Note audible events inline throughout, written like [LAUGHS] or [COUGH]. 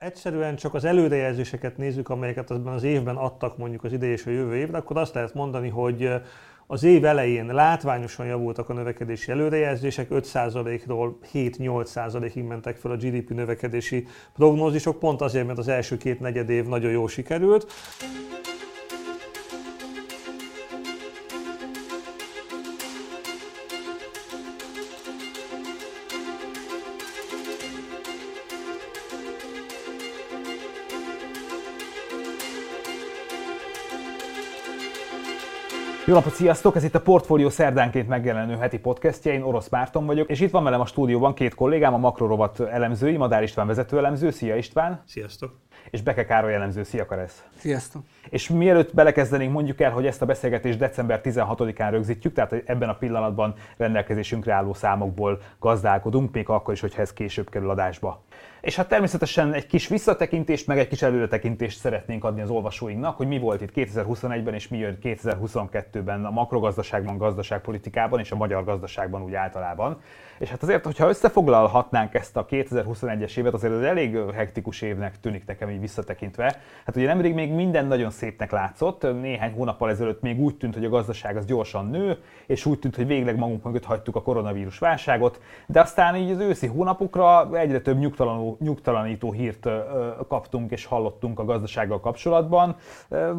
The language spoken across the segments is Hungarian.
egyszerűen csak az előrejelzéseket nézzük, amelyeket azban az évben adtak mondjuk az idei és a jövő évre, akkor azt lehet mondani, hogy az év elején látványosan javultak a növekedési előrejelzések, 5%-ról 7-8%-ig mentek fel a GDP növekedési prognózisok, pont azért, mert az első két negyed év nagyon jól sikerült. Jó napot, sziasztok! Ez itt a Portfólió szerdánként megjelenő heti podcastja, én Orosz Márton vagyok, és itt van velem a stúdióban két kollégám, a Makrorovat elemzői, Madár István vezető elemző, szia István! Sziasztok! És Beke Károly elemző, szia Karesz! Sziasztok! És mielőtt belekezdenénk, mondjuk el, hogy ezt a beszélgetést december 16-án rögzítjük, tehát ebben a pillanatban rendelkezésünkre álló számokból gazdálkodunk, még akkor is, hogyha ez később kerül adásba. És hát természetesen egy kis visszatekintést, meg egy kis előretekintést szeretnénk adni az olvasóinknak, hogy mi volt itt 2021-ben és mi jön 2022-ben a makrogazdaságban, gazdaságpolitikában és a magyar gazdaságban úgy általában. És hát azért, hogyha összefoglalhatnánk ezt a 2021-es évet, azért ez elég hektikus évnek tűnik nekem így visszatekintve. Hát ugye nemrég még minden nagyon szépnek látszott, néhány hónappal ezelőtt még úgy tűnt, hogy a gazdaság az gyorsan nő, és úgy tűnt, hogy végleg magunk mögött hagytuk a koronavírus válságot, de aztán így az őszi hónapokra egyre több nyugtalanító hírt kaptunk és hallottunk a gazdasággal kapcsolatban.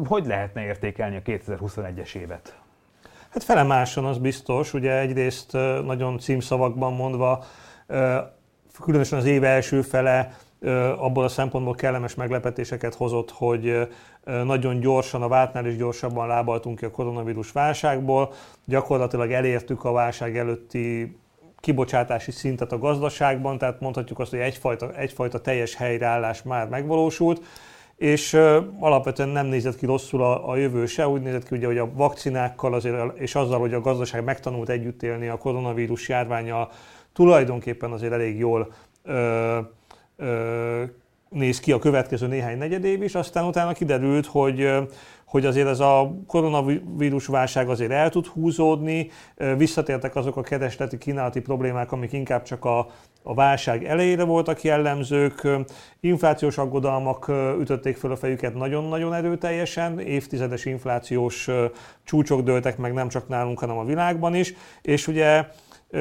Hogy lehetne értékelni a 2021-es évet? Hát felemáson az biztos, ugye egyrészt nagyon címszavakban mondva, különösen az év első fele abból a szempontból kellemes meglepetéseket hozott, hogy nagyon gyorsan, a vártnál is gyorsabban lábaltunk ki a koronavírus válságból. Gyakorlatilag elértük a válság előtti kibocsátási szintet a gazdaságban, tehát mondhatjuk azt, hogy egyfajta, egyfajta teljes helyreállás már megvalósult és alapvetően nem nézett ki rosszul a, a jövő se, úgy nézett ki, ugye, hogy a vakcinákkal azért, és azzal, hogy a gazdaság megtanult együtt élni a koronavírus járványa tulajdonképpen azért elég jól ö, ö, néz ki a következő néhány negyedév is, aztán utána kiderült, hogy, hogy azért ez a koronavírus válság azért el tud húzódni, visszatértek azok a keresleti kínálati problémák, amik inkább csak a, a válság elejére voltak jellemzők, inflációs aggodalmak ütötték föl a fejüket nagyon-nagyon erőteljesen, évtizedes inflációs csúcsok dőltek meg nem csak nálunk, hanem a világban is, és ugye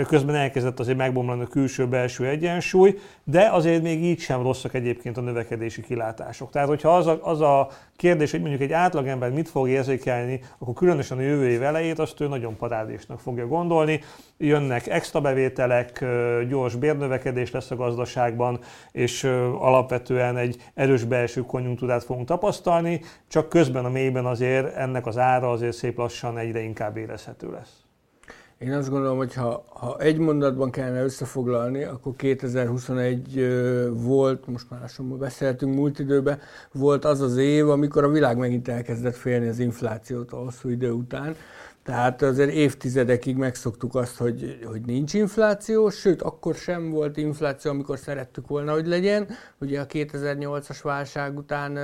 közben elkezdett azért megbomlani a külső-belső egyensúly, de azért még így sem rosszak egyébként a növekedési kilátások. Tehát, hogyha az a, az a kérdés, hogy mondjuk egy átlagember mit fog érzékelni, akkor különösen a jövő év elejét azt ő nagyon parádésnak fogja gondolni. Jönnek extra bevételek, gyors bérnövekedés lesz a gazdaságban, és alapvetően egy erős belső konjunktúrát fogunk tapasztalni, csak közben a mélyben azért ennek az ára azért szép lassan egyre inkább érezhető lesz. Én azt gondolom, hogy ha, ha egy mondatban kellene összefoglalni, akkor 2021 volt, most már lassan beszéltünk múlt időben, volt az az év, amikor a világ megint elkezdett félni az inflációt a hosszú idő után. Tehát azért évtizedekig megszoktuk azt, hogy, hogy nincs infláció, sőt, akkor sem volt infláció, amikor szerettük volna, hogy legyen. Ugye a 2008-as válság után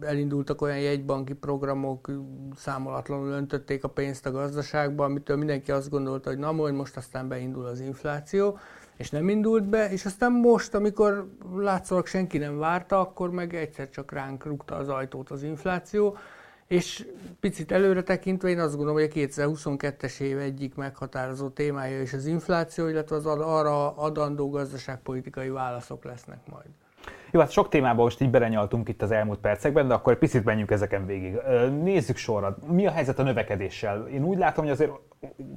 elindultak olyan jegybanki programok, számolatlanul öntötték a pénzt a gazdaságba, amitől mindenki azt gondolta, hogy na majd most aztán beindul az infláció, és nem indult be, és aztán most, amikor látszólag senki nem várta, akkor meg egyszer csak ránk rúgta az ajtót az infláció, és picit előre tekintve én azt gondolom, hogy a 2022-es év egyik meghatározó témája is az infláció, illetve az arra adandó gazdaságpolitikai válaszok lesznek majd. Jó, hát sok témában most így berenyaltunk itt az elmúlt percekben, de akkor picit menjünk ezeken végig. Nézzük sorra. Mi a helyzet a növekedéssel? Én úgy látom, hogy azért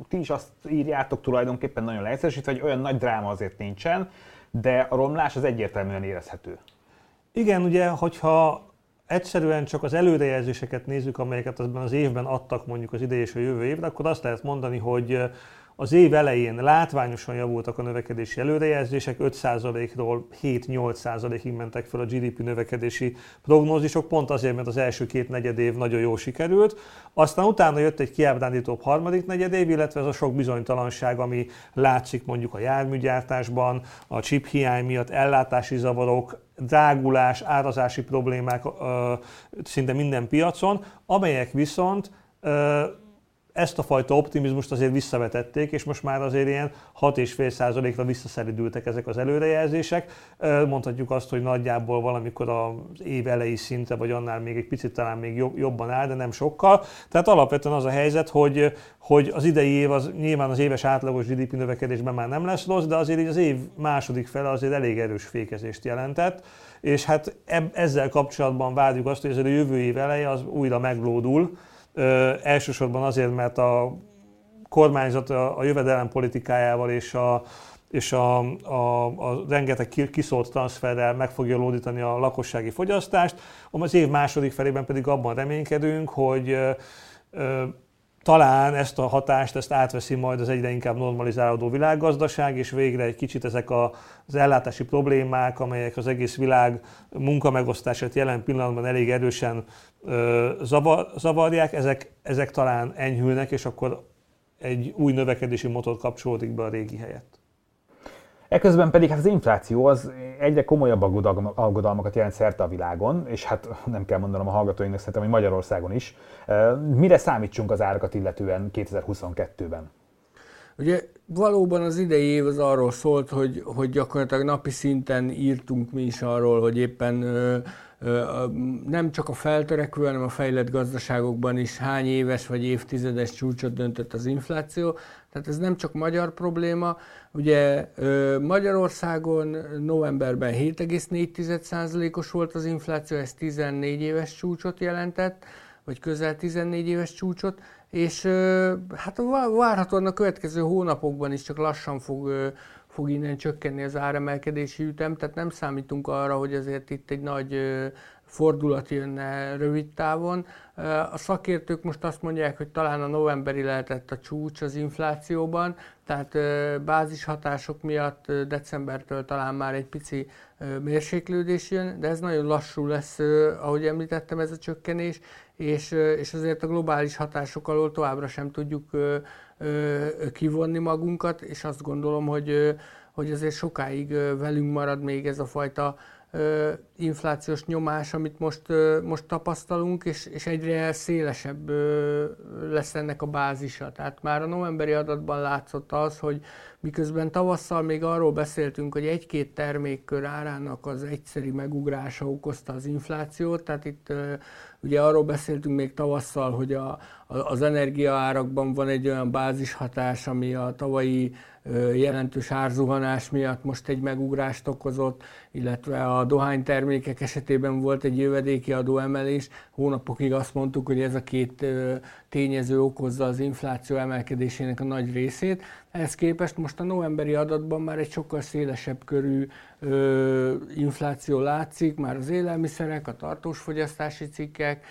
ti is azt írjátok tulajdonképpen nagyon leegyszerűsítve, hogy olyan nagy dráma azért nincsen, de a romlás az egyértelműen érezhető. Igen, ugye, hogyha egyszerűen csak az előrejelzéseket nézzük, amelyeket azban az évben adtak mondjuk az idei és a jövő évre, akkor azt lehet mondani, hogy az év elején látványosan javultak a növekedési előrejelzések, 5%-ról 7-8%-ig mentek fel a GDP növekedési prognózisok, pont azért, mert az első két negyed év nagyon jól sikerült. Aztán utána jött egy kiábrándítóbb harmadik negyed év, illetve ez a sok bizonytalanság, ami látszik mondjuk a járműgyártásban, a chip hiány miatt, ellátási zavarok, drágulás, árazási problémák szinte minden piacon, amelyek viszont ezt a fajta optimizmust azért visszavetették, és most már azért ilyen 6,5%-ra visszaszeridültek ezek az előrejelzések. Mondhatjuk azt, hogy nagyjából valamikor az év elejé szinte, vagy annál még egy picit talán még jobban áll, de nem sokkal. Tehát alapvetően az a helyzet, hogy, hogy az idei év az nyilván az éves átlagos GDP növekedésben már nem lesz rossz, de azért az év második fele azért elég erős fékezést jelentett, és hát ezzel kapcsolatban várjuk azt, hogy azért a jövő év eleje az újra meglódul, Ö, elsősorban azért, mert a kormányzat a, a jövedelem politikájával és a, és a, a, a rengeteg kiszólt transferrel meg fogja lódítani a lakossági fogyasztást. Az év második felében pedig abban reménykedünk, hogy ö, talán ezt a hatást ezt átveszi majd az egyre inkább normalizálódó világgazdaság, és végre egy kicsit ezek az ellátási problémák, amelyek az egész világ munkamegosztását jelen pillanatban elég erősen zavar, zavarják, ezek, ezek talán enyhülnek, és akkor egy új növekedési motor kapcsolódik be a régi helyett. Eközben pedig hát az infláció az egyre komolyabb aggodalmakat jelent szerte a világon, és hát nem kell mondanom a hallgatóinknak szerintem, hogy Magyarországon is. Mire számítsunk az árakat illetően 2022-ben? Ugye valóban az idei év az arról szólt, hogy, hogy gyakorlatilag napi szinten írtunk mi is arról, hogy éppen nem csak a feltörekvő, hanem a fejlett gazdaságokban is hány éves vagy évtizedes csúcsot döntött az infláció. Tehát ez nem csak magyar probléma. Ugye Magyarországon novemberben 7,4%-os volt az infláció, ez 14 éves csúcsot jelentett, vagy közel 14 éves csúcsot, és hát várhatóan a következő hónapokban is csak lassan fog, fog innen csökkenni az áremelkedési ütem, tehát nem számítunk arra, hogy azért itt egy nagy fordulat jönne rövid távon. A szakértők most azt mondják, hogy talán a novemberi lehetett a csúcs az inflációban, tehát bázishatások miatt decembertől talán már egy pici mérséklődés jön, de ez nagyon lassú lesz, ahogy említettem, ez a csökkenés, és, és azért a globális hatások alól továbbra sem tudjuk kivonni magunkat, és azt gondolom, hogy, hogy azért sokáig velünk marad még ez a fajta inflációs nyomás, amit most, most tapasztalunk, és, és egyre szélesebb lesz ennek a bázisa. Tehát már a novemberi adatban látszott az, hogy miközben tavasszal még arról beszéltünk, hogy egy-két termékkör árának az egyszeri megugrása okozta az inflációt, tehát itt ugye arról beszéltünk még tavasszal, hogy a, az energiaárakban van egy olyan bázishatás, ami a tavalyi jelentős árzuhanás miatt most egy megugrást okozott, illetve a dohánytermékek esetében volt egy jövedéki adóemelés. Hónapokig azt mondtuk, hogy ez a két tényező okozza az infláció emelkedésének a nagy részét. Ehhez képest most a novemberi adatban már egy sokkal szélesebb körű infláció látszik, már az élelmiszerek, a tartós fogyasztási cikkek,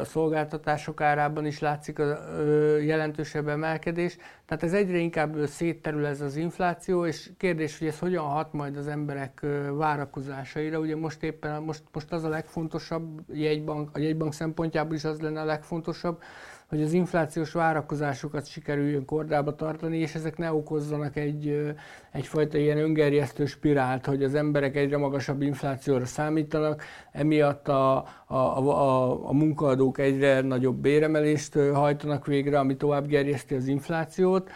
a szolgáltatások árában is látszik a jelentősebb emelkedés. Tehát ez egyre inkább szétterül ez az infláció, és kérdés, hogy ez hogyan hat majd az emberek várakozásaira. Ugye most éppen most, most az a legfontosabb, jegybank, a jegybank szempontjából is az lenne a legfontosabb, hogy az inflációs várakozásokat sikerüljön kordába tartani, és ezek ne okozzanak egy, egyfajta ilyen öngerjesztő spirált, hogy az emberek egyre magasabb inflációra számítanak, emiatt a, a, a, a munkaadók egyre nagyobb béremelést hajtanak végre, ami tovább gerjeszti az inflációt.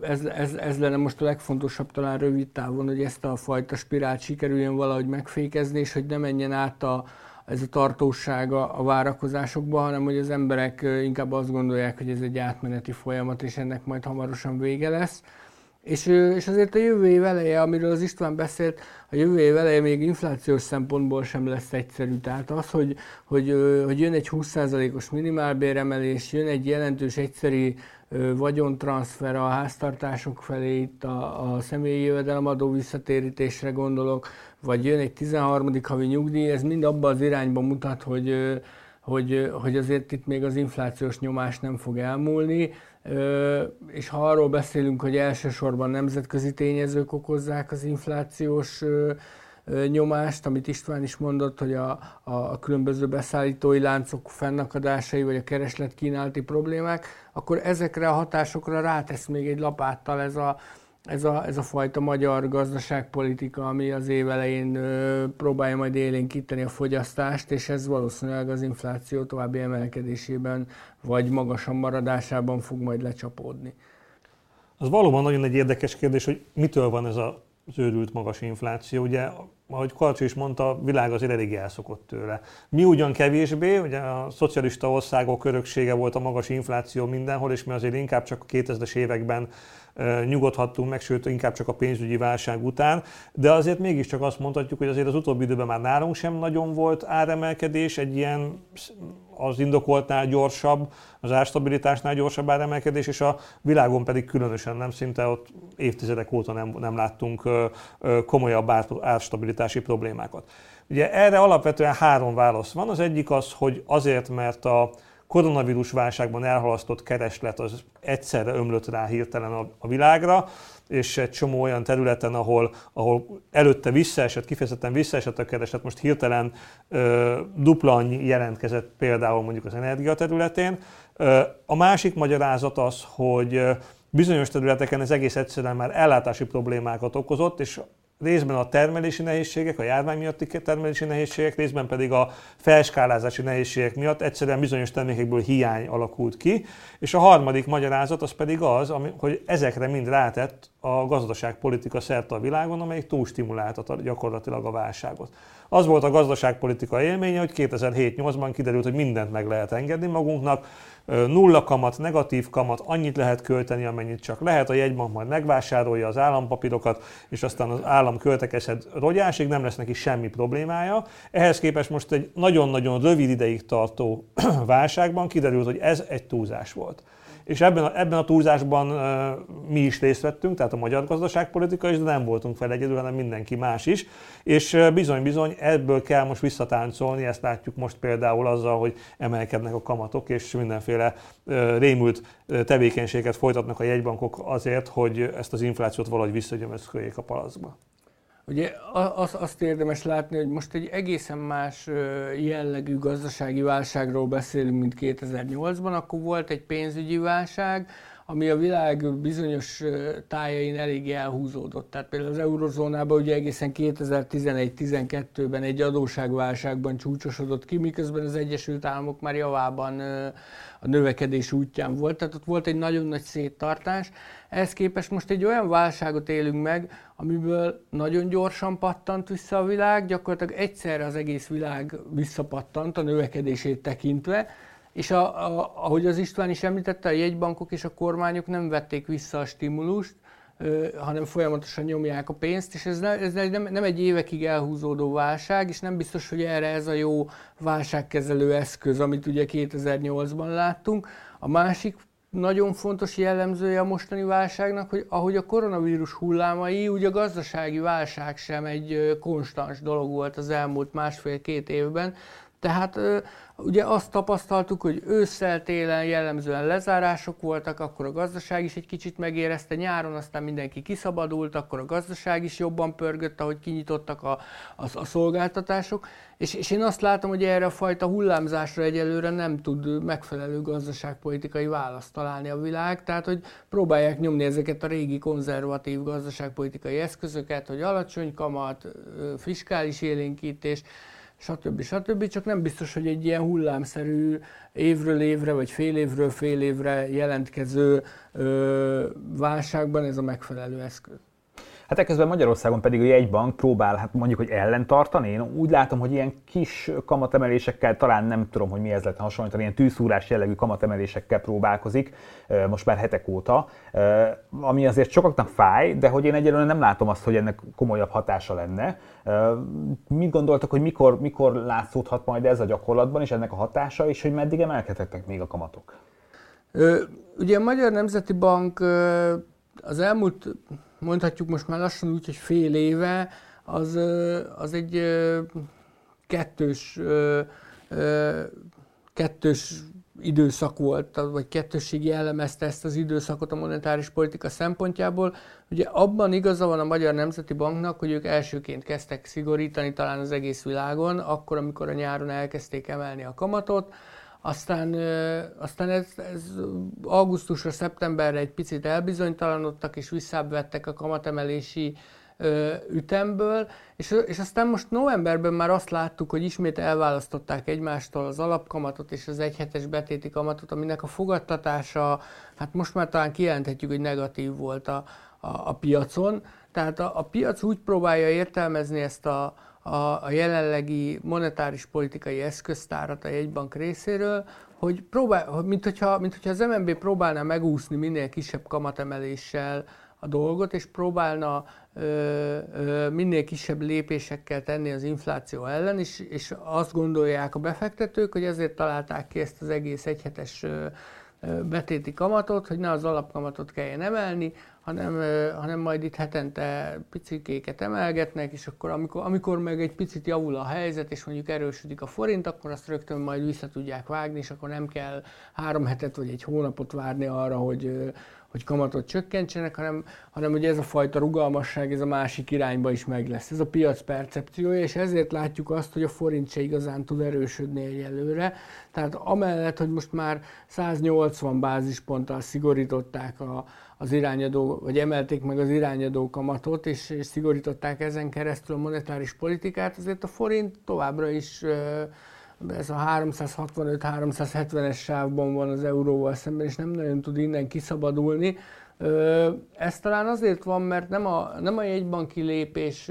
Ez, ez, ez lenne most a legfontosabb talán rövid távon, hogy ezt a fajta spirált sikerüljön valahogy megfékezni, és hogy ne menjen át a, ez a tartósága a várakozásokban, hanem hogy az emberek inkább azt gondolják, hogy ez egy átmeneti folyamat, és ennek majd hamarosan vége lesz. És, és azért a jövő év eleje, amiről az István beszélt, a jövő év eleje még inflációs szempontból sem lesz egyszerű. Tehát az, hogy, hogy, hogy jön egy 20%-os minimálbéremelés, jön egy jelentős egyszeri vagyontranszfer a háztartások felé, itt a, a személyi jövedelemadó visszatérítésre gondolok, vagy jön egy 13. havi nyugdíj, ez mind abba az irányba mutat, hogy, hogy, hogy azért itt még az inflációs nyomás nem fog elmúlni, és ha arról beszélünk, hogy elsősorban nemzetközi tényezők okozzák az inflációs nyomást, amit István is mondott, hogy a, a, a különböző beszállítói láncok fennakadásai, vagy a kereslet kínálti problémák, akkor ezekre a hatásokra rátesz még egy lapáttal ez a, ez a, ez a fajta magyar gazdaságpolitika, ami az év elején ö, próbálja majd élénkíteni a fogyasztást, és ez valószínűleg az infláció további emelkedésében vagy magasan maradásában fog majd lecsapódni. Az valóban nagyon egy érdekes kérdés, hogy mitől van ez a őrült magas infláció. Ugye, ahogy Karcsó is mondta, a világ azért elég elszokott tőle. Mi ugyan kevésbé, ugye a szocialista országok öröksége volt a magas infláció mindenhol, és mi azért inkább csak a 2000-es években nyugodhattunk meg, sőt inkább csak a pénzügyi válság után, de azért mégiscsak azt mondhatjuk, hogy azért az utóbbi időben már nálunk sem nagyon volt áremelkedés, egy ilyen az indokoltnál gyorsabb, az árstabilitásnál gyorsabb áremelkedés, és a világon pedig különösen nem, szinte ott évtizedek óta nem, nem láttunk komolyabb árstabilitási problémákat. Ugye erre alapvetően három válasz van. Az egyik az, hogy azért, mert a koronavírus válságban elhalasztott kereslet az egyszerre ömlött rá hirtelen a, a világra, és egy csomó olyan területen, ahol, ahol előtte visszaesett, kifejezetten visszaesett a kereslet, most hirtelen ö, dupla annyi jelentkezett például mondjuk az energia területén. Ö, a másik magyarázat az, hogy bizonyos területeken ez egész egyszerűen már ellátási problémákat okozott, és részben a termelési nehézségek, a járvány miatti termelési nehézségek, részben pedig a felskálázási nehézségek miatt egyszerűen bizonyos termékekből hiány alakult ki. És a harmadik magyarázat az pedig az, hogy ezekre mind rátett a gazdaságpolitika szerte a világon, amelyik túlstimulálta gyakorlatilag a válságot. Az volt a gazdaságpolitika élménye, hogy 2007-8-ban kiderült, hogy mindent meg lehet engedni magunknak, nulla kamat, negatív kamat, annyit lehet költeni, amennyit csak lehet, a jegybank majd megvásárolja az állampapírokat, és aztán az állam költekezhet rogyásig, nem lesz neki semmi problémája. Ehhez képest most egy nagyon-nagyon rövid ideig tartó [CLEARS THROAT] válságban kiderült, hogy ez egy túlzás volt és ebben a, ebben a túlzásban mi is részt vettünk, tehát a magyar gazdaságpolitika is, de nem voltunk fel egyedül, hanem mindenki más is, és bizony-bizony ebből kell most visszatáncolni, ezt látjuk most például azzal, hogy emelkednek a kamatok, és mindenféle rémült tevékenységet folytatnak a jegybankok azért, hogy ezt az inflációt valahogy visszagyömözköljék a palacba. Ugye az, azt érdemes látni, hogy most egy egészen más jellegű gazdasági válságról beszélünk, mint 2008-ban, akkor volt egy pénzügyi válság, ami a világ bizonyos tájain elég elhúzódott. Tehát például az eurozónában ugye egészen 2011-12-ben egy adóságválságban csúcsosodott ki, miközben az Egyesült Államok már javában a növekedés útján volt, tehát ott volt egy nagyon nagy széttartás. Ehhez képest most egy olyan válságot élünk meg, amiből nagyon gyorsan pattant vissza a világ, gyakorlatilag egyszerre az egész világ visszapattant a növekedését tekintve, és a, a, ahogy az István is említette, a jegybankok és a kormányok nem vették vissza a stimulust, hanem folyamatosan nyomják a pénzt, és ez, ne, ez nem, nem egy évekig elhúzódó válság, és nem biztos, hogy erre ez a jó válságkezelő eszköz, amit ugye 2008-ban láttunk. A másik nagyon fontos jellemzője a mostani válságnak, hogy ahogy a koronavírus hullámai, úgy a gazdasági válság sem egy konstans dolog volt az elmúlt másfél-két évben. Tehát ugye azt tapasztaltuk, hogy ősszel, télen jellemzően lezárások voltak, akkor a gazdaság is egy kicsit megérezte, nyáron aztán mindenki kiszabadult, akkor a gazdaság is jobban pörgött, ahogy kinyitottak a, a, a szolgáltatások, és, és én azt látom, hogy erre a fajta hullámzásra egyelőre nem tud megfelelő gazdaságpolitikai választ találni a világ, tehát hogy próbálják nyomni ezeket a régi konzervatív gazdaságpolitikai eszközöket, hogy alacsony kamat, fiskális élénkítés, stb. stb. Csak nem biztos, hogy egy ilyen hullámszerű évről évre, vagy fél évről fél évre jelentkező ö, válságban ez a megfelelő eszköz. Hát ekközben Magyarországon pedig a jegybank próbál hát mondjuk, hogy ellentartani. Én úgy látom, hogy ilyen kis kamatemelésekkel, talán nem tudom, hogy mi ez lehetne hasonlítani, ilyen tűszúrás jellegű kamatemelésekkel próbálkozik most már hetek óta, ami azért sokaknak fáj, de hogy én egyelőre nem látom azt, hogy ennek komolyabb hatása lenne. Mit gondoltak, hogy mikor, mikor látszódhat majd ez a gyakorlatban, és ennek a hatása, és hogy meddig emelkedhetnek még a kamatok? Ugye a Magyar Nemzeti Bank az elmúlt mondhatjuk most már lassan úgy, hogy fél éve, az, az egy kettős, kettős időszak volt, vagy kettősségi jellemezte ezt az időszakot a monetáris politika szempontjából. Ugye abban igaza van a Magyar Nemzeti Banknak, hogy ők elsőként kezdtek szigorítani talán az egész világon, akkor, amikor a nyáron elkezdték emelni a kamatot, aztán, aztán ez, ez augusztusra, szeptemberre egy picit elbizonytalanodtak, és visszavettek a kamatemelési ütemből, és, és aztán most novemberben már azt láttuk, hogy ismét elválasztották egymástól az alapkamatot és az egyhetes betéti kamatot, aminek a fogadtatása, hát most már talán kijelenthetjük, hogy negatív volt a, a, a piacon. Tehát a, a piac úgy próbálja értelmezni ezt a, a, a jelenlegi monetáris politikai eszköztárat a jegybank részéről, hogy próbál, mint, hogyha, mint hogyha az MNB próbálna megúszni minél kisebb kamatemeléssel a dolgot, és próbálna ö, ö, minél kisebb lépésekkel tenni az infláció ellen, és, és azt gondolják a befektetők, hogy ezért találták ki ezt az egész egyhetes ö, betéti kamatot, hogy ne az alapkamatot kelljen emelni, hanem, hanem majd itt hetente picikéket emelgetnek, és akkor amikor, amikor meg egy picit javul a helyzet, és mondjuk erősödik a forint, akkor azt rögtön majd vissza tudják vágni, és akkor nem kell három hetet vagy egy hónapot várni arra, hogy, hogy kamatot csökkentsenek, hanem, hanem hogy ez a fajta rugalmasság, ez a másik irányba is meg lesz. Ez a piac percepciója, és ezért látjuk azt, hogy a forint se igazán tud erősödni egyelőre. Tehát amellett, hogy most már 180 bázisponttal szigorították a, az irányadó, vagy emelték meg az irányadó kamatot, és, és szigorították ezen keresztül a monetáris politikát, azért a forint továbbra is ez a 365-370-es sávban van az euróval szemben, és nem nagyon tud innen kiszabadulni. Ez talán azért van, mert nem a, nem a jegybanki lépés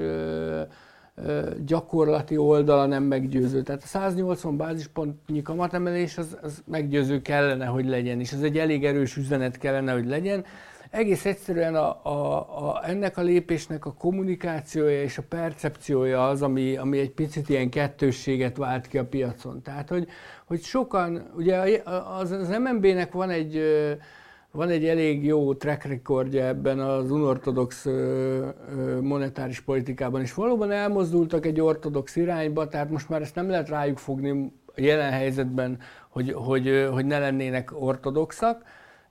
gyakorlati oldala nem meggyőző. Tehát a 180 bázispontnyi kamatemelés az, az meggyőző kellene, hogy legyen, és ez egy elég erős üzenet kellene, hogy legyen. Egész egyszerűen a, a, a, ennek a lépésnek a kommunikációja és a percepciója az, ami, ami egy picit ilyen kettősséget vált ki a piacon. Tehát, hogy, hogy sokan, ugye az, az MNB-nek van egy, van egy elég jó track recordja ebben az unortodox monetáris politikában, és valóban elmozdultak egy ortodox irányba, tehát most már ezt nem lehet rájuk fogni a jelen helyzetben, hogy, hogy, hogy ne lennének ortodoxak,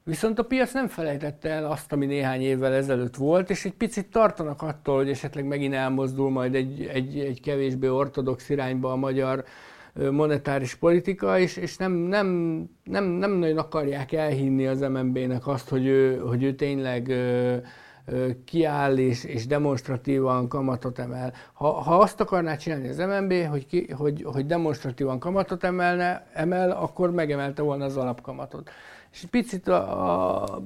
Viszont a piac nem felejtette el azt, ami néhány évvel ezelőtt volt, és egy picit tartanak attól, hogy esetleg megint elmozdul majd egy, egy, egy kevésbé ortodox irányba a magyar monetáris politika, és, és nem, nem, nem, nem nagyon akarják elhinni az MNB-nek azt, hogy ő, hogy ő tényleg kiáll és, és demonstratívan kamatot emel. Ha, ha azt akarná csinálni az MNB, hogy, ki, hogy, hogy demonstratívan kamatot emelne, emel, akkor megemelte volna az alapkamatot és egy picit a, a,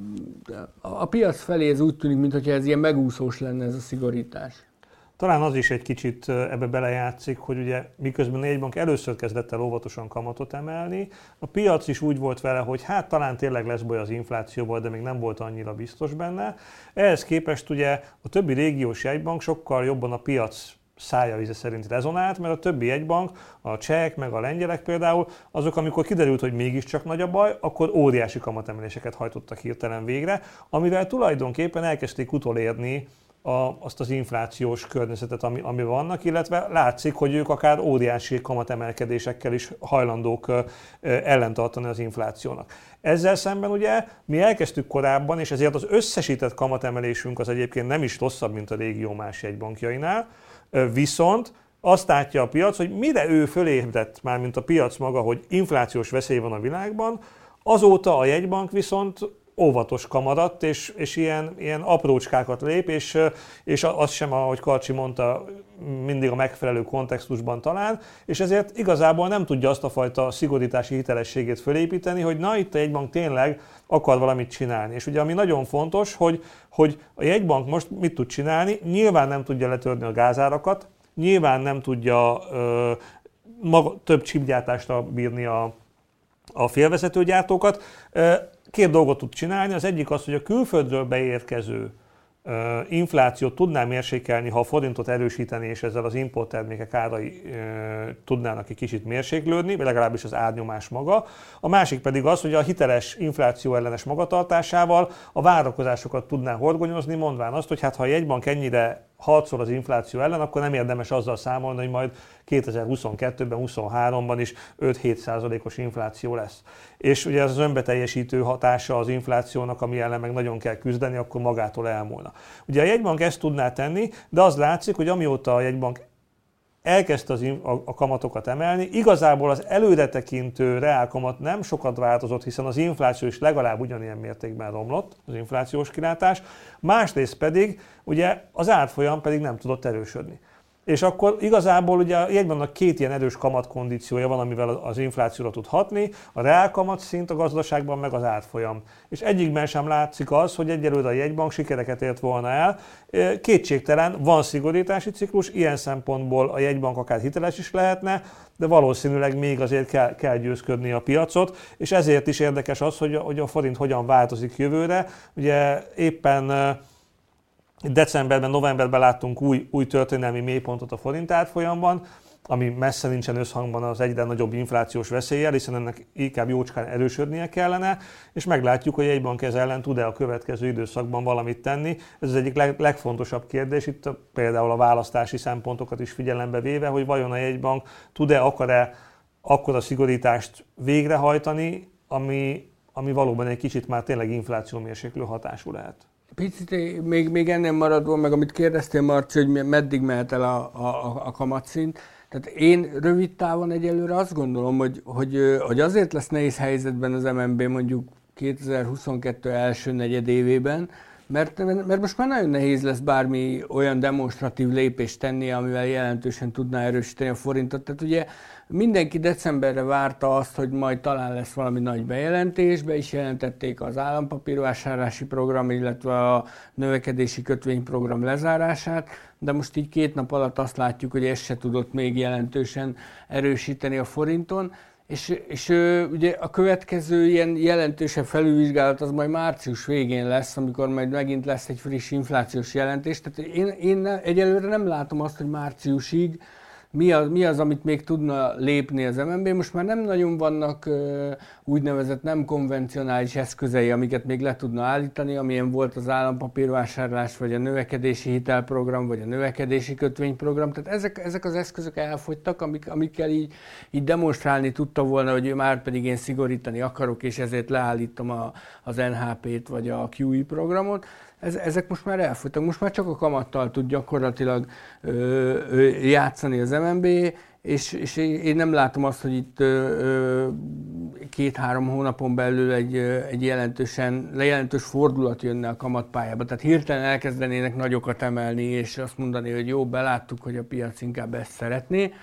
a piac felé ez úgy tűnik, mintha ez ilyen megúszós lenne ez a szigorítás. Talán az is egy kicsit ebbe belejátszik, hogy ugye miközben a bank először kezdett el óvatosan kamatot emelni, a piac is úgy volt vele, hogy hát talán tényleg lesz baj az inflációval, de még nem volt annyira biztos benne. Ehhez képest ugye a többi régiós jegybank sokkal jobban a piac szája vize szerint rezonált, mert a többi egybank, a csehek, meg a lengyelek például, azok, amikor kiderült, hogy mégiscsak nagy a baj, akkor óriási kamatemeléseket hajtottak hirtelen végre, amivel tulajdonképpen elkezdték utolérni a, azt az inflációs környezetet, ami, ami vannak, illetve látszik, hogy ők akár óriási kamatemelkedésekkel is hajlandók ellentartani az inflációnak. Ezzel szemben ugye mi elkezdtük korábban, és ezért az összesített kamatemelésünk az egyébként nem is rosszabb, mint a régió más egybankjainál, Viszont azt látja a piac, hogy mire ő fölébredt már, mint a piac maga, hogy inflációs veszély van a világban, azóta a jegybank viszont óvatos kamarat, és, és ilyen, ilyen aprócskákat lép, és, és az sem, ahogy Karcsi mondta, mindig a megfelelő kontextusban talán, és ezért igazából nem tudja azt a fajta szigorítási hitelességét fölépíteni, hogy na itt a jegybank tényleg akar valamit csinálni. És ugye ami nagyon fontos, hogy, hogy a jegybank most mit tud csinálni, nyilván nem tudja letörni a gázárakat, nyilván nem tudja ö, maga, több csipgyártásra bírni a, a félvezetőgyártókat. Két dolgot tud csinálni, az egyik az, hogy a külföldről beérkező inflációt tudná mérsékelni, ha a forintot erősíteni, és ezzel az importtermékek árai tudnának egy kicsit mérséklődni, legalábbis az árnyomás maga. A másik pedig az, hogy a hiteles infláció ellenes magatartásával a várakozásokat tudná horgonyozni, mondván azt, hogy hát ha a jegybank ennyire harcol az infláció ellen, akkor nem érdemes azzal számolni, hogy majd 2022-ben, 23-ban is 5-7 százalékos infláció lesz. És ugye ez az önbeteljesítő hatása az inflációnak, ami ellen meg nagyon kell küzdeni, akkor magától elmúlna. Ugye a jegybank ezt tudná tenni, de az látszik, hogy amióta a jegybank elkezdte az, a, a kamatokat emelni. Igazából az előretekintő reálkamat nem sokat változott, hiszen az infláció is legalább ugyanilyen mértékben romlott, az inflációs kilátás. Másrészt pedig ugye az árfolyam pedig nem tudott erősödni. És akkor igazából ugye a jegybanknak két ilyen erős kamatkondíciója van, amivel az inflációra tud hatni, a reál kamat szint a gazdaságban, meg az árfolyam. És egyikben sem látszik az, hogy egyelőre a jegybank sikereket ért volna el. Kétségtelen, van szigorítási ciklus, ilyen szempontból a jegybank akár hiteles is lehetne, de valószínűleg még azért kell, kell győzködni a piacot, és ezért is érdekes az, hogy hogy a forint hogyan változik jövőre. Ugye éppen Decemberben, novemberben láttunk új, új történelmi mélypontot a forint árfolyamban, ami messze nincsen összhangban az egyre nagyobb inflációs veszéllyel, hiszen ennek inkább jócskán erősödnie kellene, és meglátjuk, hogy egy bank ez ellen tud-e a következő időszakban valamit tenni. Ez az egyik leg, legfontosabb kérdés, itt például a választási szempontokat is figyelembe véve, hogy vajon a jegybank tud-e, akar-e akkor a szigorítást végrehajtani, ami, ami valóban egy kicsit már tényleg inflációmérséklő hatású lehet. Picit még, még ennél maradva, meg amit kérdeztél Marci, hogy meddig mehet el a, a, a kamatszint. Tehát én rövid távon egyelőre azt gondolom, hogy, hogy, hogy azért lesz nehéz helyzetben az MNB mondjuk 2022 első negyedévében, mert, mert most már nagyon nehéz lesz bármi olyan demonstratív lépést tenni, amivel jelentősen tudná erősíteni a forintot. Tehát ugye Mindenki decemberre várta azt, hogy majd talán lesz valami nagy bejelentés, be is jelentették az állampapírvásárlási program, illetve a növekedési kötvényprogram lezárását, de most így két nap alatt azt látjuk, hogy ez se tudott még jelentősen erősíteni a forinton. És, és ugye a következő ilyen jelentősebb felülvizsgálat az majd március végén lesz, amikor majd megint lesz egy friss inflációs jelentés. Tehát én, én egyelőre nem látom azt, hogy márciusig mi az, mi az, amit még tudna lépni az MNB. Most már nem nagyon vannak úgynevezett nem konvencionális eszközei, amiket még le tudna állítani, amilyen volt az állampapírvásárlás, vagy a növekedési hitelprogram, vagy a növekedési kötvényprogram. Tehát ezek, ezek az eszközök elfogytak, amik, amikkel így, így demonstrálni tudta volna, hogy már pedig én szigorítani akarok, és ezért leállítom a, az NHP-t, vagy a QE programot ez, ezek most már elfogytak. Most már csak a kamattal tud gyakorlatilag ö, ö, játszani az MNB, és, és én nem látom azt, hogy itt két-három hónapon belül egy, egy jelentősen, jelentős fordulat jönne a kamatpályába. Tehát hirtelen elkezdenének nagyokat emelni, és azt mondani, hogy jó, beláttuk, hogy a piac inkább ezt szeretné.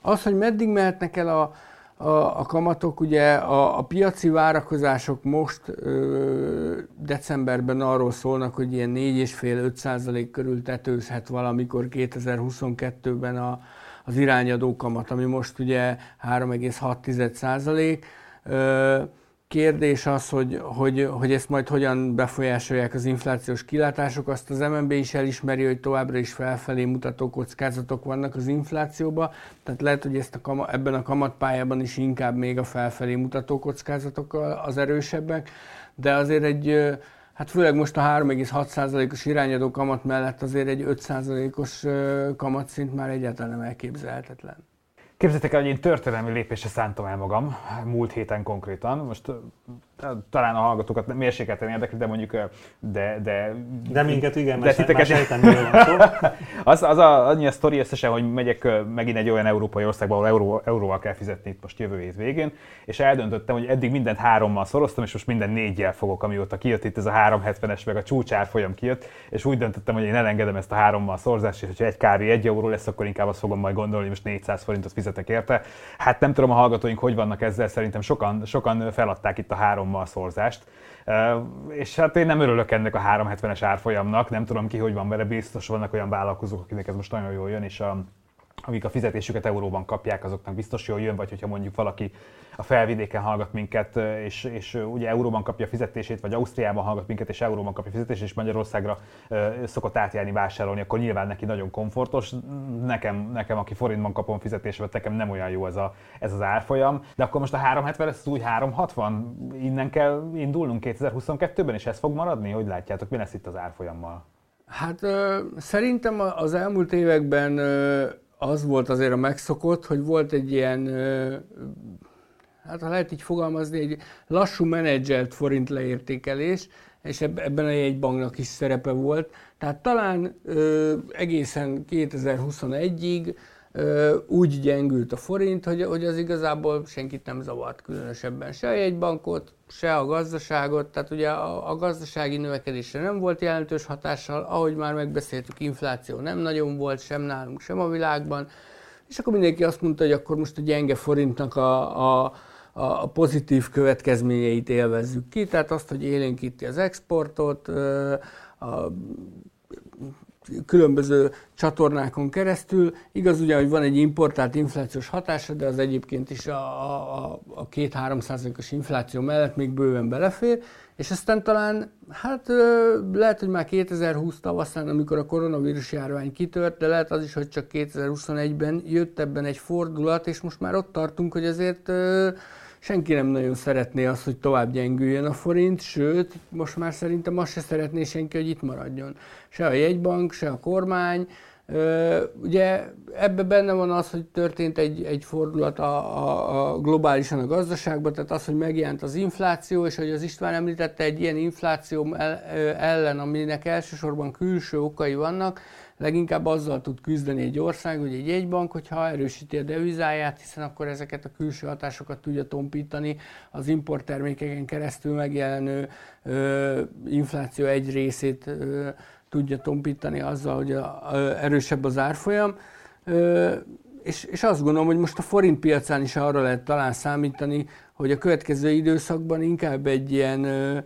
Az, hogy meddig mehetnek el a, a, a kamatok, ugye a, a piaci várakozások most ö, decemberben arról szólnak, hogy ilyen 4,5-5 százalék körül tetőzhet valamikor 2022-ben a, az irányadó kamat, ami most ugye 3,6 százalék. Kérdés az, hogy, hogy, hogy ezt majd hogyan befolyásolják az inflációs kilátások. Azt az MNB is elismeri, hogy továbbra is felfelé mutató kockázatok vannak az inflációban. Tehát lehet, hogy ezt a, ebben a kamatpályában is inkább még a felfelé mutató kockázatok az erősebbek. De azért egy, hát főleg most a 3,6%-os irányadó kamat mellett azért egy 5%-os kamatszint már egyáltalán nem elképzelhetetlen. Képzeljétek el, hogy én történelmi lépésre szántam el magam, múlt héten konkrétan. Most talán a hallgatókat mérsékelten érdekli, de mondjuk, de... De, de minket igen, de titeket... sejtem, [LAUGHS] az, az a, annyi a sztori összesen, hogy megyek megint egy olyan európai országba, ahol euró, euróval kell fizetni itt most jövő hét végén, és eldöntöttem, hogy eddig mindent hárommal szoroztam, és most minden négyel fogok, amióta kijött itt ez a 370-es, meg a csúcsár folyam kijött, és úgy döntöttem, hogy én elengedem ezt a hárommal szorzást, és hogyha egy kári egy euró lesz, akkor inkább azt fogom majd gondolni, hogy most 400 forintot fizetek érte. Hát nem tudom a hallgatóink, hogy vannak ezzel, szerintem sokan, sokan feladták itt a három hárommal szorzást. És hát én nem örülök ennek a 370-es árfolyamnak, nem tudom ki, hogy van vele, biztos vannak olyan vállalkozók, akinek ez most nagyon jól jön, és a, akik a fizetésüket euróban kapják, azoknak biztos jól jön, vagy hogyha mondjuk valaki a felvidéken hallgat minket, és, és ugye euróban kapja a fizetését, vagy Ausztriában hallgat minket, és euróban kapja a fizetését, és Magyarországra szokott átjárni vásárolni, akkor nyilván neki nagyon komfortos. Nekem, nekem aki forintban kapom fizetésemet, nekem nem olyan jó ez, a, ez az árfolyam. De akkor most a 370 lesz úgy 360? Innen kell indulnunk 2022-ben, és ez fog maradni? Hogy látjátok, mi lesz itt az árfolyammal? Hát ö, szerintem az elmúlt években ö, az volt azért a megszokott, hogy volt egy ilyen hát ha lehet így fogalmazni, egy lassú menedzselt forint leértékelés, és ebben a jegybanknak is szerepe volt. Tehát talán egészen 2021-ig úgy gyengült a forint, hogy, hogy az igazából senkit nem zavart különösebben. Se a jegybankot, se a gazdaságot, tehát ugye a, a gazdasági növekedésre nem volt jelentős hatással, ahogy már megbeszéltük, infláció nem nagyon volt sem nálunk, sem a világban, és akkor mindenki azt mondta, hogy akkor most a gyenge forintnak a, a, a pozitív következményeit élvezzük ki, tehát azt, hogy élénkíti az exportot, a különböző csatornákon keresztül. Igaz ugye, hogy van egy importált inflációs hatása, de az egyébként is a, a, a 2-3 százalékos infláció mellett még bőven belefér. És aztán talán, hát lehet, hogy már 2020 tavaszán, amikor a koronavírus járvány kitört, de lehet az is, hogy csak 2021-ben jött ebben egy fordulat, és most már ott tartunk, hogy azért senki nem nagyon szeretné azt, hogy tovább gyengüljön a forint, sőt, most már szerintem azt se szeretné senki, hogy itt maradjon. Se a jegybank, se a kormány. Ugye ebbe benne van az, hogy történt egy, egy fordulat a, a, a globálisan a gazdaságban, tehát az, hogy megjelent az infláció, és hogy az István említette, egy ilyen infláció ellen, aminek elsősorban külső okai vannak, leginkább azzal tud küzdeni egy ország, hogy egy jegybank, hogyha erősíti a devizáját, hiszen akkor ezeket a külső hatásokat tudja tompítani, az importtermékeken keresztül megjelenő ö, infláció egy részét ö, tudja tompítani azzal, hogy a, a, erősebb az árfolyam. Ö, és, és azt gondolom, hogy most a forint piacán is arra lehet talán számítani, hogy a következő időszakban inkább egy ilyen ö,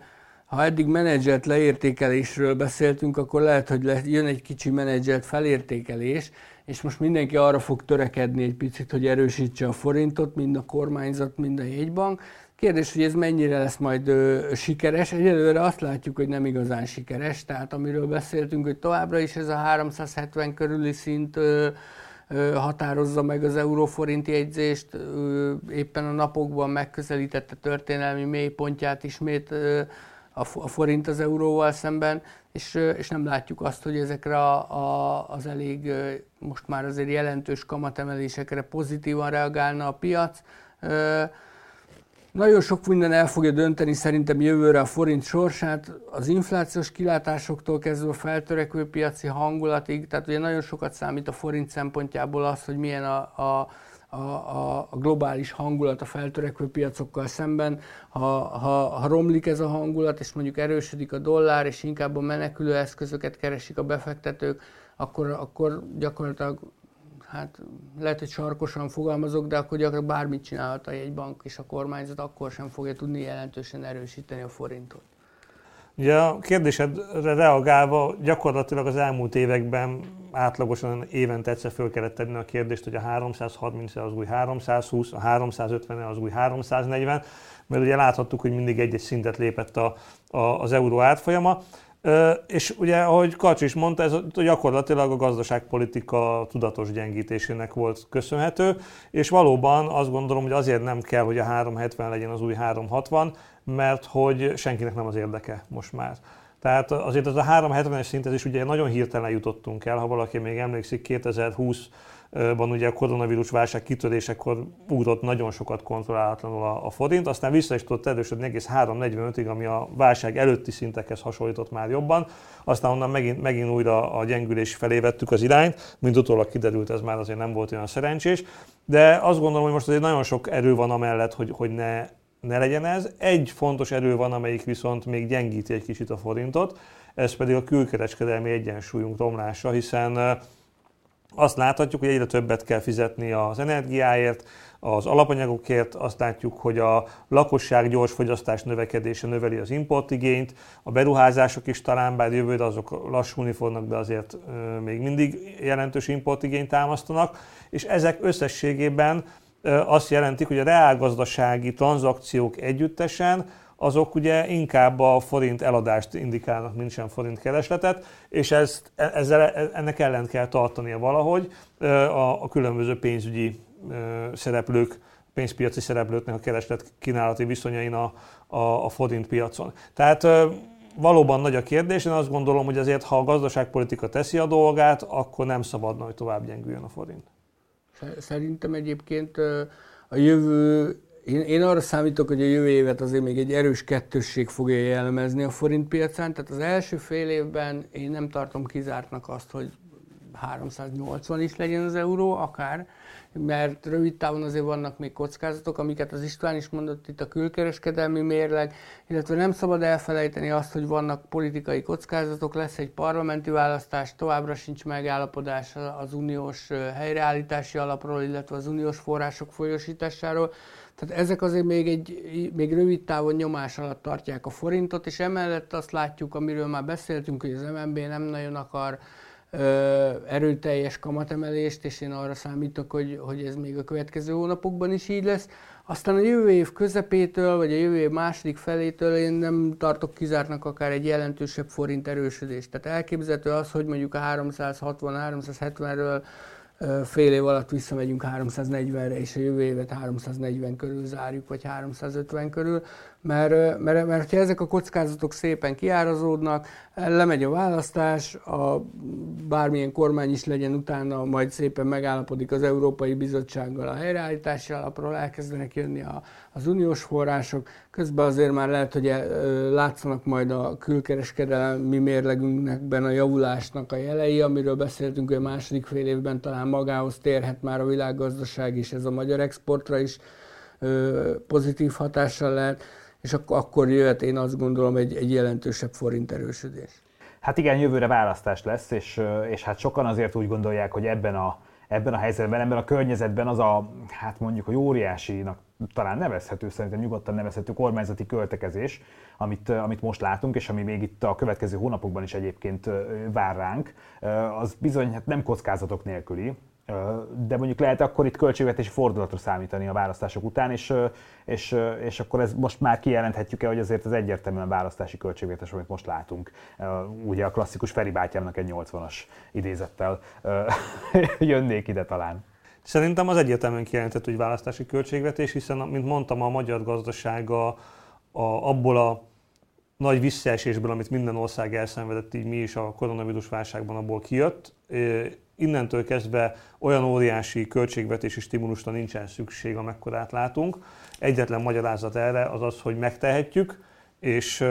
ha eddig menedzselt leértékelésről beszéltünk, akkor lehet, hogy jön egy kicsi menedzselt felértékelés, és most mindenki arra fog törekedni egy picit, hogy erősítse a forintot, mind a kormányzat, mind a jegybank. Kérdés, hogy ez mennyire lesz majd ö, sikeres. Egyelőre azt látjuk, hogy nem igazán sikeres, tehát amiről beszéltünk, hogy továbbra is ez a 370 körüli szint ö, ö, határozza meg az euróforint jegyzést. Ö, éppen a napokban megközelítette történelmi mélypontját ismét ö, a forint az euróval szemben, és, és nem látjuk azt, hogy ezekre a, a, az elég most már azért jelentős kamatemelésekre pozitívan reagálna a piac. Nagyon sok minden el fogja dönteni szerintem jövőre a forint sorsát, az inflációs kilátásoktól kezdve a feltörekvő piaci hangulatig, tehát ugye nagyon sokat számít a forint szempontjából az, hogy milyen a, a a, a, globális hangulat a feltörekvő piacokkal szemben. Ha, ha, ha romlik ez a hangulat, és mondjuk erősödik a dollár, és inkább a menekülő eszközöket keresik a befektetők, akkor, akkor gyakorlatilag hát lehet, hogy sarkosan fogalmazok, de akkor gyakorlatilag bármit csinálhat a jegybank és a kormányzat, akkor sem fogja tudni jelentősen erősíteni a forintot. Ugye a kérdésedre reagálva gyakorlatilag az elmúlt években átlagosan évente egyszer föl kellett tenni a kérdést, hogy a 330 az új 320, a 350 az új 340, mert ugye láthattuk, hogy mindig egy-egy szintet lépett a, a, az euró átfolyama. És ugye, ahogy Karcs is mondta, ez gyakorlatilag a gazdaságpolitika tudatos gyengítésének volt köszönhető, és valóban azt gondolom, hogy azért nem kell, hogy a 370 legyen az új 360, mert hogy senkinek nem az érdeke most már. Tehát azért az a 370-es szinthez is ugye nagyon hirtelen jutottunk el, ha valaki még emlékszik, 2020 ban ugye a koronavírus válság kitörésekor ugrott nagyon sokat kontrollálatlanul a, a forint, aztán vissza is tudott erősödni egész 3.45-ig, ami a válság előtti szintekhez hasonlított már jobban, aztán onnan megint, megint újra a gyengülés felé vettük az irányt, mint utólag kiderült, ez már azért nem volt olyan szerencsés, de azt gondolom, hogy most azért nagyon sok erő van amellett, hogy, hogy ne ne legyen ez. Egy fontos erő van, amelyik viszont még gyengíti egy kicsit a forintot, ez pedig a külkereskedelmi egyensúlyunk romlása, hiszen azt láthatjuk, hogy egyre többet kell fizetni az energiáért, az alapanyagokért, azt látjuk, hogy a lakosság gyors fogyasztás növekedése növeli az importigényt, a beruházások is talán, bár jövőre azok lassulni fognak, de azért még mindig jelentős importigényt támasztanak, és ezek összességében azt jelentik, hogy a reálgazdasági tranzakciók együttesen azok ugye inkább a forint eladást indikálnak, mint sem forint keresletet, és ezt, e, ezzel, e, ennek ellen kell tartania valahogy a, a különböző pénzügyi szereplők, pénzpiaci szereplőknek a kereslet kínálati viszonyain a, a, a forint piacon. Tehát valóban nagy a kérdés, én azt gondolom, hogy azért, ha a gazdaságpolitika teszi a dolgát, akkor nem szabadna, hogy tovább gyengüljön a forint. Szerintem egyébként a jövő, én, én arra számítok, hogy a jövő évet azért még egy erős kettősség fogja jellemezni a forint piacán, tehát az első fél évben én nem tartom kizártnak azt, hogy 380 is legyen az euró, akár, mert rövid távon azért vannak még kockázatok, amiket az István is mondott itt a külkereskedelmi mérleg, illetve nem szabad elfelejteni azt, hogy vannak politikai kockázatok, lesz egy parlamenti választás, továbbra sincs megállapodás az uniós helyreállítási alapról, illetve az uniós források folyosításáról, tehát ezek azért még, egy, még rövid távon nyomás alatt tartják a forintot, és emellett azt látjuk, amiről már beszéltünk, hogy az MNB nem nagyon akar erőteljes kamatemelést, és én arra számítok, hogy, hogy ez még a következő hónapokban is így lesz. Aztán a jövő év közepétől, vagy a jövő év második felétől én nem tartok kizártnak akár egy jelentősebb forint erősödést. Tehát elképzelhető az, hogy mondjuk a 360-370-ről fél év alatt visszamegyünk 340-re, és a jövő évet 340 körül zárjuk, vagy 350 körül, mert, mert, mert ha ezek a kockázatok szépen kiárazódnak, lemegy a választás, a bármilyen kormány is legyen utána, majd szépen megállapodik az Európai Bizottsággal a helyreállítási alapról, elkezdenek jönni a, az uniós források, közben azért már lehet, hogy látszanak majd a külkereskedelmi mérlegünkben a javulásnak a jelei, amiről beszéltünk, hogy a második fél évben talán magához térhet már a világgazdaság is, ez a magyar exportra is pozitív hatással lehet és ak- akkor jöhet én azt gondolom egy, egy jelentősebb forint erősödés. Hát igen, jövőre választás lesz, és, és hát sokan azért úgy gondolják, hogy ebben a, ebben a helyzetben, ebben a környezetben az a, hát mondjuk, hogy óriásinak talán nevezhető, szerintem nyugodtan nevezhető kormányzati költekezés, amit, amit most látunk, és ami még itt a következő hónapokban is egyébként vár ránk, az bizony hát nem kockázatok nélküli, de mondjuk lehet akkor itt költségvetési fordulatra számítani a választások után, és, és, és akkor ez most már kijelenthetjük-e, hogy azért ez egyértelműen választási költségvetés, amit most látunk. Ugye a klasszikus Feri bátyámnak egy 80-as idézettel [LAUGHS] jönnék ide talán. Szerintem az egyértelműen kijelentett, hogy választási költségvetés, hiszen, mint mondtam, a magyar gazdasága a, abból a nagy visszaesésből, amit minden ország elszenvedett, így mi is a koronavírus válságban abból kijött, innentől kezdve olyan óriási költségvetési stimulusra nincsen szükség, amekkorát látunk. Egyetlen magyarázat erre az az, hogy megtehetjük, és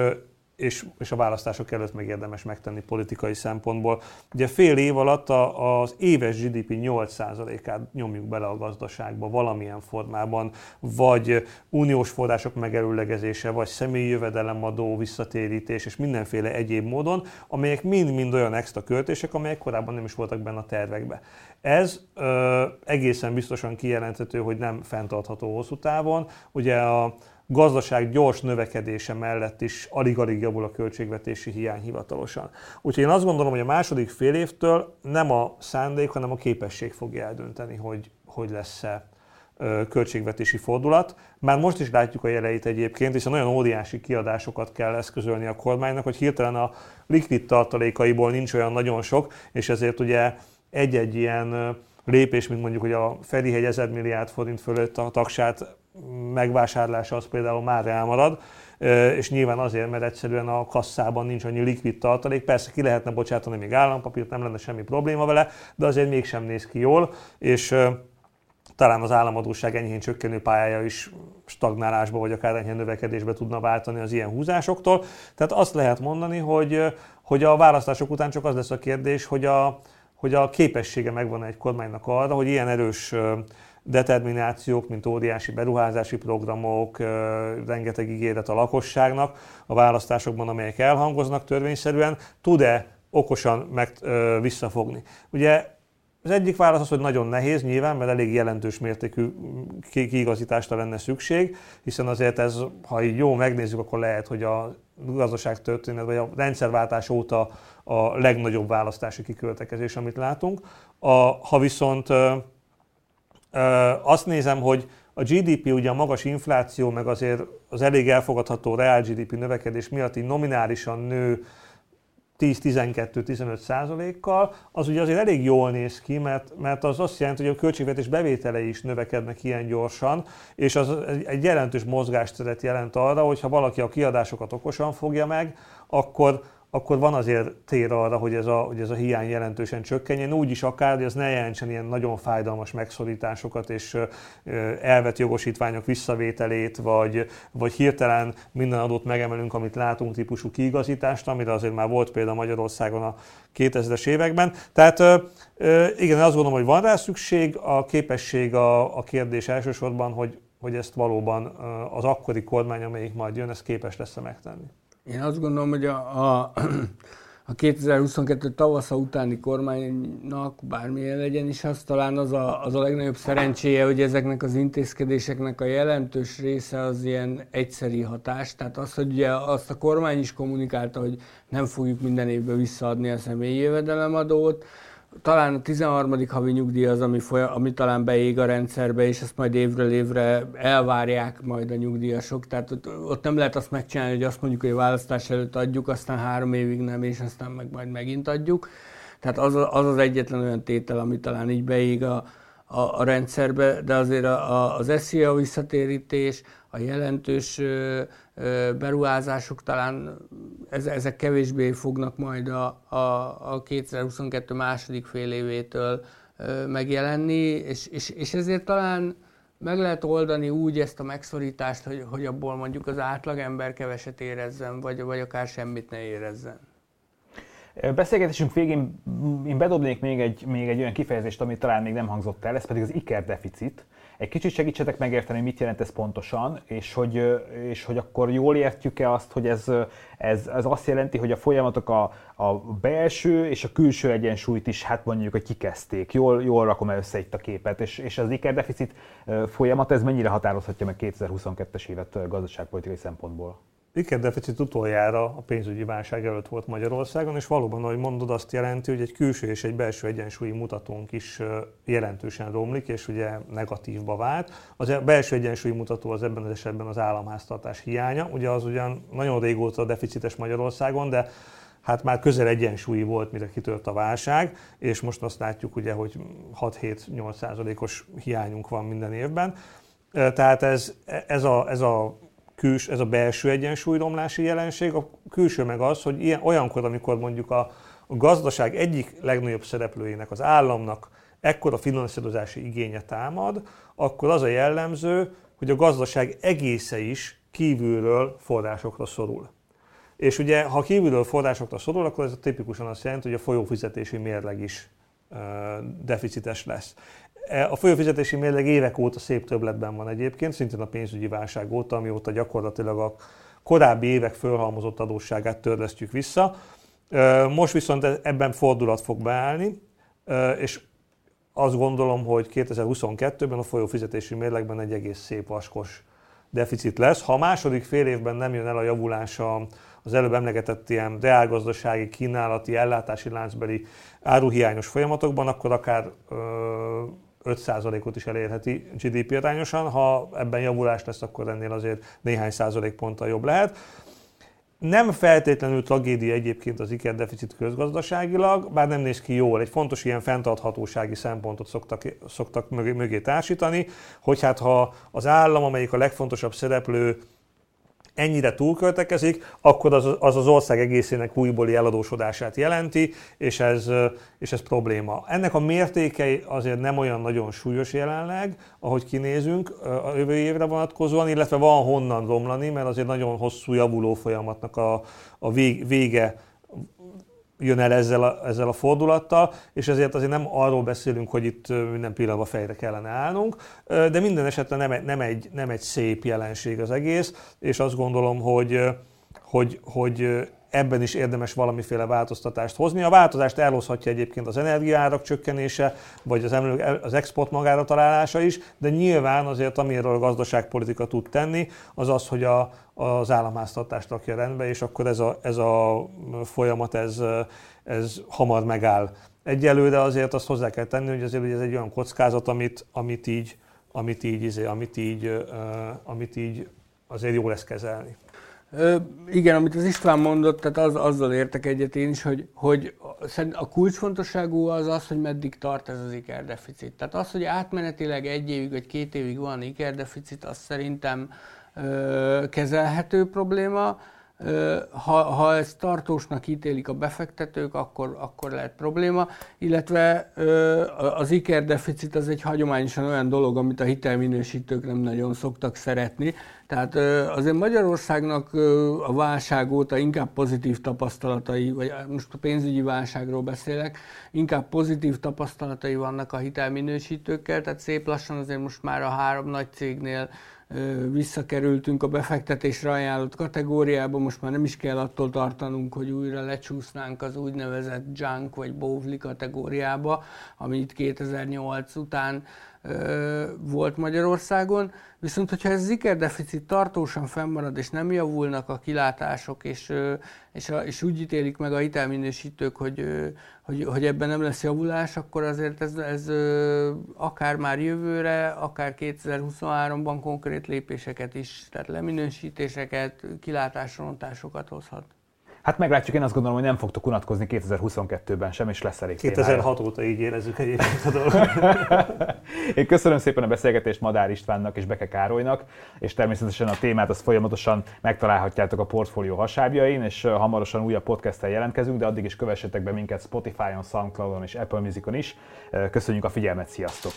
és, és a választások előtt meg érdemes megtenni politikai szempontból. Ugye fél év alatt a, az éves GDP 8%-át nyomjuk bele a gazdaságba valamilyen formában, vagy uniós források megerőlegezése, vagy személyi jövedelemadó visszatérítés, és mindenféle egyéb módon, amelyek mind-mind olyan extra költések, amelyek korábban nem is voltak benne a tervekbe. Ez ö, egészen biztosan kijelenthető, hogy nem fenntartható hosszú távon. Ugye a gazdaság gyors növekedése mellett is alig-alig javul a költségvetési hiány hivatalosan. Úgyhogy én azt gondolom, hogy a második fél évtől nem a szándék, hanem a képesség fogja eldönteni, hogy, hogy lesz-e költségvetési fordulat. Már most is látjuk a jeleit egyébként, hiszen olyan óriási kiadásokat kell eszközölni a kormánynak, hogy hirtelen a likvid tartalékaiból nincs olyan nagyon sok, és ezért ugye egy-egy ilyen lépés, mint mondjuk, hogy a Ferihegy 1000 milliárd forint fölött a tagsát megvásárlása az például már elmarad, és nyilván azért, mert egyszerűen a kasszában nincs annyi likvid tartalék. Persze ki lehetne bocsátani még állampapírt, nem lenne semmi probléma vele, de azért mégsem néz ki jól, és talán az államadóság enyhén csökkenő pályája is stagnálásba vagy akár enyhén növekedésbe tudna váltani az ilyen húzásoktól. Tehát azt lehet mondani, hogy, hogy a választások után csak az lesz a kérdés, hogy a, hogy a képessége megvan egy kormánynak arra, hogy ilyen erős determinációk, mint óriási beruházási programok, rengeteg ígéret a lakosságnak a választásokban, amelyek elhangoznak törvényszerűen, tud-e okosan meg visszafogni. Ugye az egyik válasz az, hogy nagyon nehéz nyilván, mert elég jelentős mértékű kiigazításra lenne szükség, hiszen azért ez, ha így jó megnézzük, akkor lehet, hogy a gazdaság történet, vagy a rendszerváltás óta a legnagyobb választási kiköltekezés, amit látunk. A, ha viszont azt nézem, hogy a GDP, ugye a magas infláció, meg azért az elég elfogadható reál GDP növekedés miatt így nominálisan nő 10-12-15 százalékkal, az ugye azért elég jól néz ki, mert, mert az azt jelenti, hogy a költségvetés bevételei is növekednek ilyen gyorsan, és az egy jelentős mozgásteret jelent arra, hogy ha valaki a kiadásokat okosan fogja meg, akkor akkor van azért tér arra, hogy ez a, hogy ez a hiány jelentősen csökkenjen, úgy is akár, hogy ez ne jelentsen ilyen nagyon fájdalmas megszorításokat és elvett jogosítványok visszavételét, vagy, vagy hirtelen minden adott megemelünk, amit látunk típusú kiigazítást, amire azért már volt példa Magyarországon a 2000-es években. Tehát igen, azt gondolom, hogy van rá szükség, a képesség a, a kérdés elsősorban, hogy, hogy ezt valóban az akkori kormány, amelyik majd jön, ez képes lesz megtenni. Én azt gondolom, hogy a, a, a 2022 tavasza utáni kormánynak bármilyen legyen is, az talán az a, az a legnagyobb szerencséje, hogy ezeknek az intézkedéseknek a jelentős része az ilyen egyszeri hatás. Tehát az, hogy ugye azt a kormány is kommunikálta, hogy nem fogjuk minden évben visszaadni a személyi jövedelemadót, talán a 13. havi nyugdíj az, ami, folyam, ami talán beég a rendszerbe, és ezt majd évről évre elvárják majd a nyugdíjasok. Tehát ott, ott nem lehet azt megcsinálni, hogy azt mondjuk, hogy választás előtt adjuk, aztán három évig nem, és aztán meg majd megint adjuk. Tehát az az, az egyetlen olyan tétel, ami talán így beég a, a, a rendszerbe, de azért a, a, az SZIA visszatérítés, a jelentős beruházások talán ezek kevésbé fognak majd a, a, a 2022 második fél évétől megjelenni, és, és, és ezért talán meg lehet oldani úgy ezt a megszorítást, hogy, hogy abból mondjuk az átlagember keveset érezzen, vagy, vagy akár semmit ne érezzen. Beszélgetésünk végén én bedobnék még egy, még egy olyan kifejezést, ami talán még nem hangzott el, ez pedig az ikerdeficit. Egy kicsit segítsetek megérteni, mit jelent ez pontosan, és hogy, és hogy akkor jól értjük-e azt, hogy ez, ez, ez azt jelenti, hogy a folyamatok a, a belső és a külső egyensúlyt is, hát mondjuk, hogy kikezdték. Jól, jól rakom össze itt a képet, és, és az ikerdeficit folyamat, ez mennyire határozhatja meg 2022-es évet gazdaságpolitikai szempontból? Deficit utoljára a pénzügyi válság előtt volt Magyarországon, és valóban, ahogy mondod, azt jelenti, hogy egy külső és egy belső egyensúlyi mutatónk is jelentősen romlik, és ugye negatívba vált. Az a belső egyensúlyi mutató az ebben az esetben az államháztartás hiánya. Ugye az ugyan nagyon régóta deficites Magyarországon, de hát már közel egyensúlyi volt, mire kitört a válság, és most azt látjuk ugye, hogy 6-7-8 százalékos hiányunk van minden évben. Tehát ez, ez, a, ez a küls, ez a belső egyensúlyromlási jelenség, a külső meg az, hogy ilyen, olyankor, amikor mondjuk a, a gazdaság egyik legnagyobb szereplőjének, az államnak ekkora finanszírozási igénye támad, akkor az a jellemző, hogy a gazdaság egésze is kívülről forrásokra szorul. És ugye, ha kívülről forrásokra szorul, akkor ez tipikusan azt jelenti, hogy a folyófizetési mérleg is deficites lesz. A folyófizetési mérleg évek óta szép többletben van egyébként, szintén a pénzügyi válság óta, amióta gyakorlatilag a korábbi évek fölhalmozott adósságát törlesztjük vissza. Most viszont e- ebben fordulat fog beállni, és azt gondolom, hogy 2022-ben a folyófizetési mérlegben egy egész szép vaskos deficit lesz. Ha a második fél évben nem jön el a javulás az előbb emlegetett ilyen reálgazdasági, kínálati, ellátási láncbeli áruhiányos folyamatokban, akkor akár 5%-ot is elérheti GDP arányosan, ha ebben javulás lesz, akkor ennél azért néhány százalékponttal jobb lehet. Nem feltétlenül tragédia egyébként az ikerdeficit közgazdaságilag, bár nem néz ki jól. Egy fontos ilyen fenntarthatósági szempontot szoktak, szoktak mögé, mögé társítani, hogy hát ha az állam, amelyik a legfontosabb szereplő ennyire túlköltekezik, akkor az, az az ország egészének újbóli eladósodását jelenti, és ez, és ez probléma. Ennek a mértékei azért nem olyan nagyon súlyos jelenleg, ahogy kinézünk a jövő évre vonatkozóan, illetve van honnan romlani, mert azért nagyon hosszú javuló folyamatnak a, a vége jön el ezzel a, ezzel a fordulattal, és ezért azért nem arról beszélünk, hogy itt minden pillanatban fejre kellene állnunk, de minden esetben nem egy, nem egy, nem egy szép jelenség az egész, és azt gondolom, hogy, hogy, hogy ebben is érdemes valamiféle változtatást hozni. A változást elhozhatja egyébként az energiárak csökkenése, vagy az, az export magára találása is, de nyilván azért, amiről a gazdaságpolitika tud tenni, az az, hogy a, az államháztartást rakja rendbe, és akkor ez a, ez a folyamat, ez, ez hamar megáll. Egyelőre azért azt hozzá kell tenni, hogy azért hogy ez egy olyan kockázat, amit, amit így, amit így, izé, amit így, amit így azért jó lesz kezelni. Igen, amit az István mondott, tehát az, azzal értek egyet én is, hogy, hogy a kulcsfontosságú az az, hogy meddig tart ez az ikerdeficit. Tehát az, hogy átmenetileg egy évig vagy két évig van ikerdeficit, az szerintem ö, kezelhető probléma. Ha, ha ezt tartósnak ítélik a befektetők, akkor, akkor lehet probléma, illetve az ikerdeficit az egy hagyományosan olyan dolog, amit a hitelminősítők nem nagyon szoktak szeretni. Tehát azért Magyarországnak a válság óta inkább pozitív tapasztalatai, vagy most a pénzügyi válságról beszélek, inkább pozitív tapasztalatai vannak a hitelminősítőkkel, tehát szép lassan azért most már a három nagy cégnél visszakerültünk a befektetésre ajánlott kategóriába, most már nem is kell attól tartanunk, hogy újra lecsúsznánk az úgynevezett junk vagy bovli kategóriába, amit 2008 után volt Magyarországon, viszont hogyha ez zikerdeficit tartósan fennmarad, és nem javulnak a kilátások, és, és, a, és úgy ítélik meg a hitelminősítők, hogy, hogy, hogy ebben nem lesz javulás, akkor azért ez, ez akár már jövőre, akár 2023-ban konkrét lépéseket is, tehát leminősítéseket, kilátásrontásokat hozhat. Hát meglátjuk, én azt gondolom, hogy nem fogtok unatkozni 2022-ben sem, és lesz elég 2006 témája. óta így érezzük egyébként a dolgot. [LAUGHS] én köszönöm szépen a beszélgetést Madár Istvánnak és Beke Károlynak, és természetesen a témát azt folyamatosan megtalálhatjátok a portfólió hasábjain, és hamarosan újabb podcasttel jelentkezünk, de addig is kövessetek be minket Spotify-on, Soundcloud-on és Apple Music-on is. Köszönjük a figyelmet, sziasztok!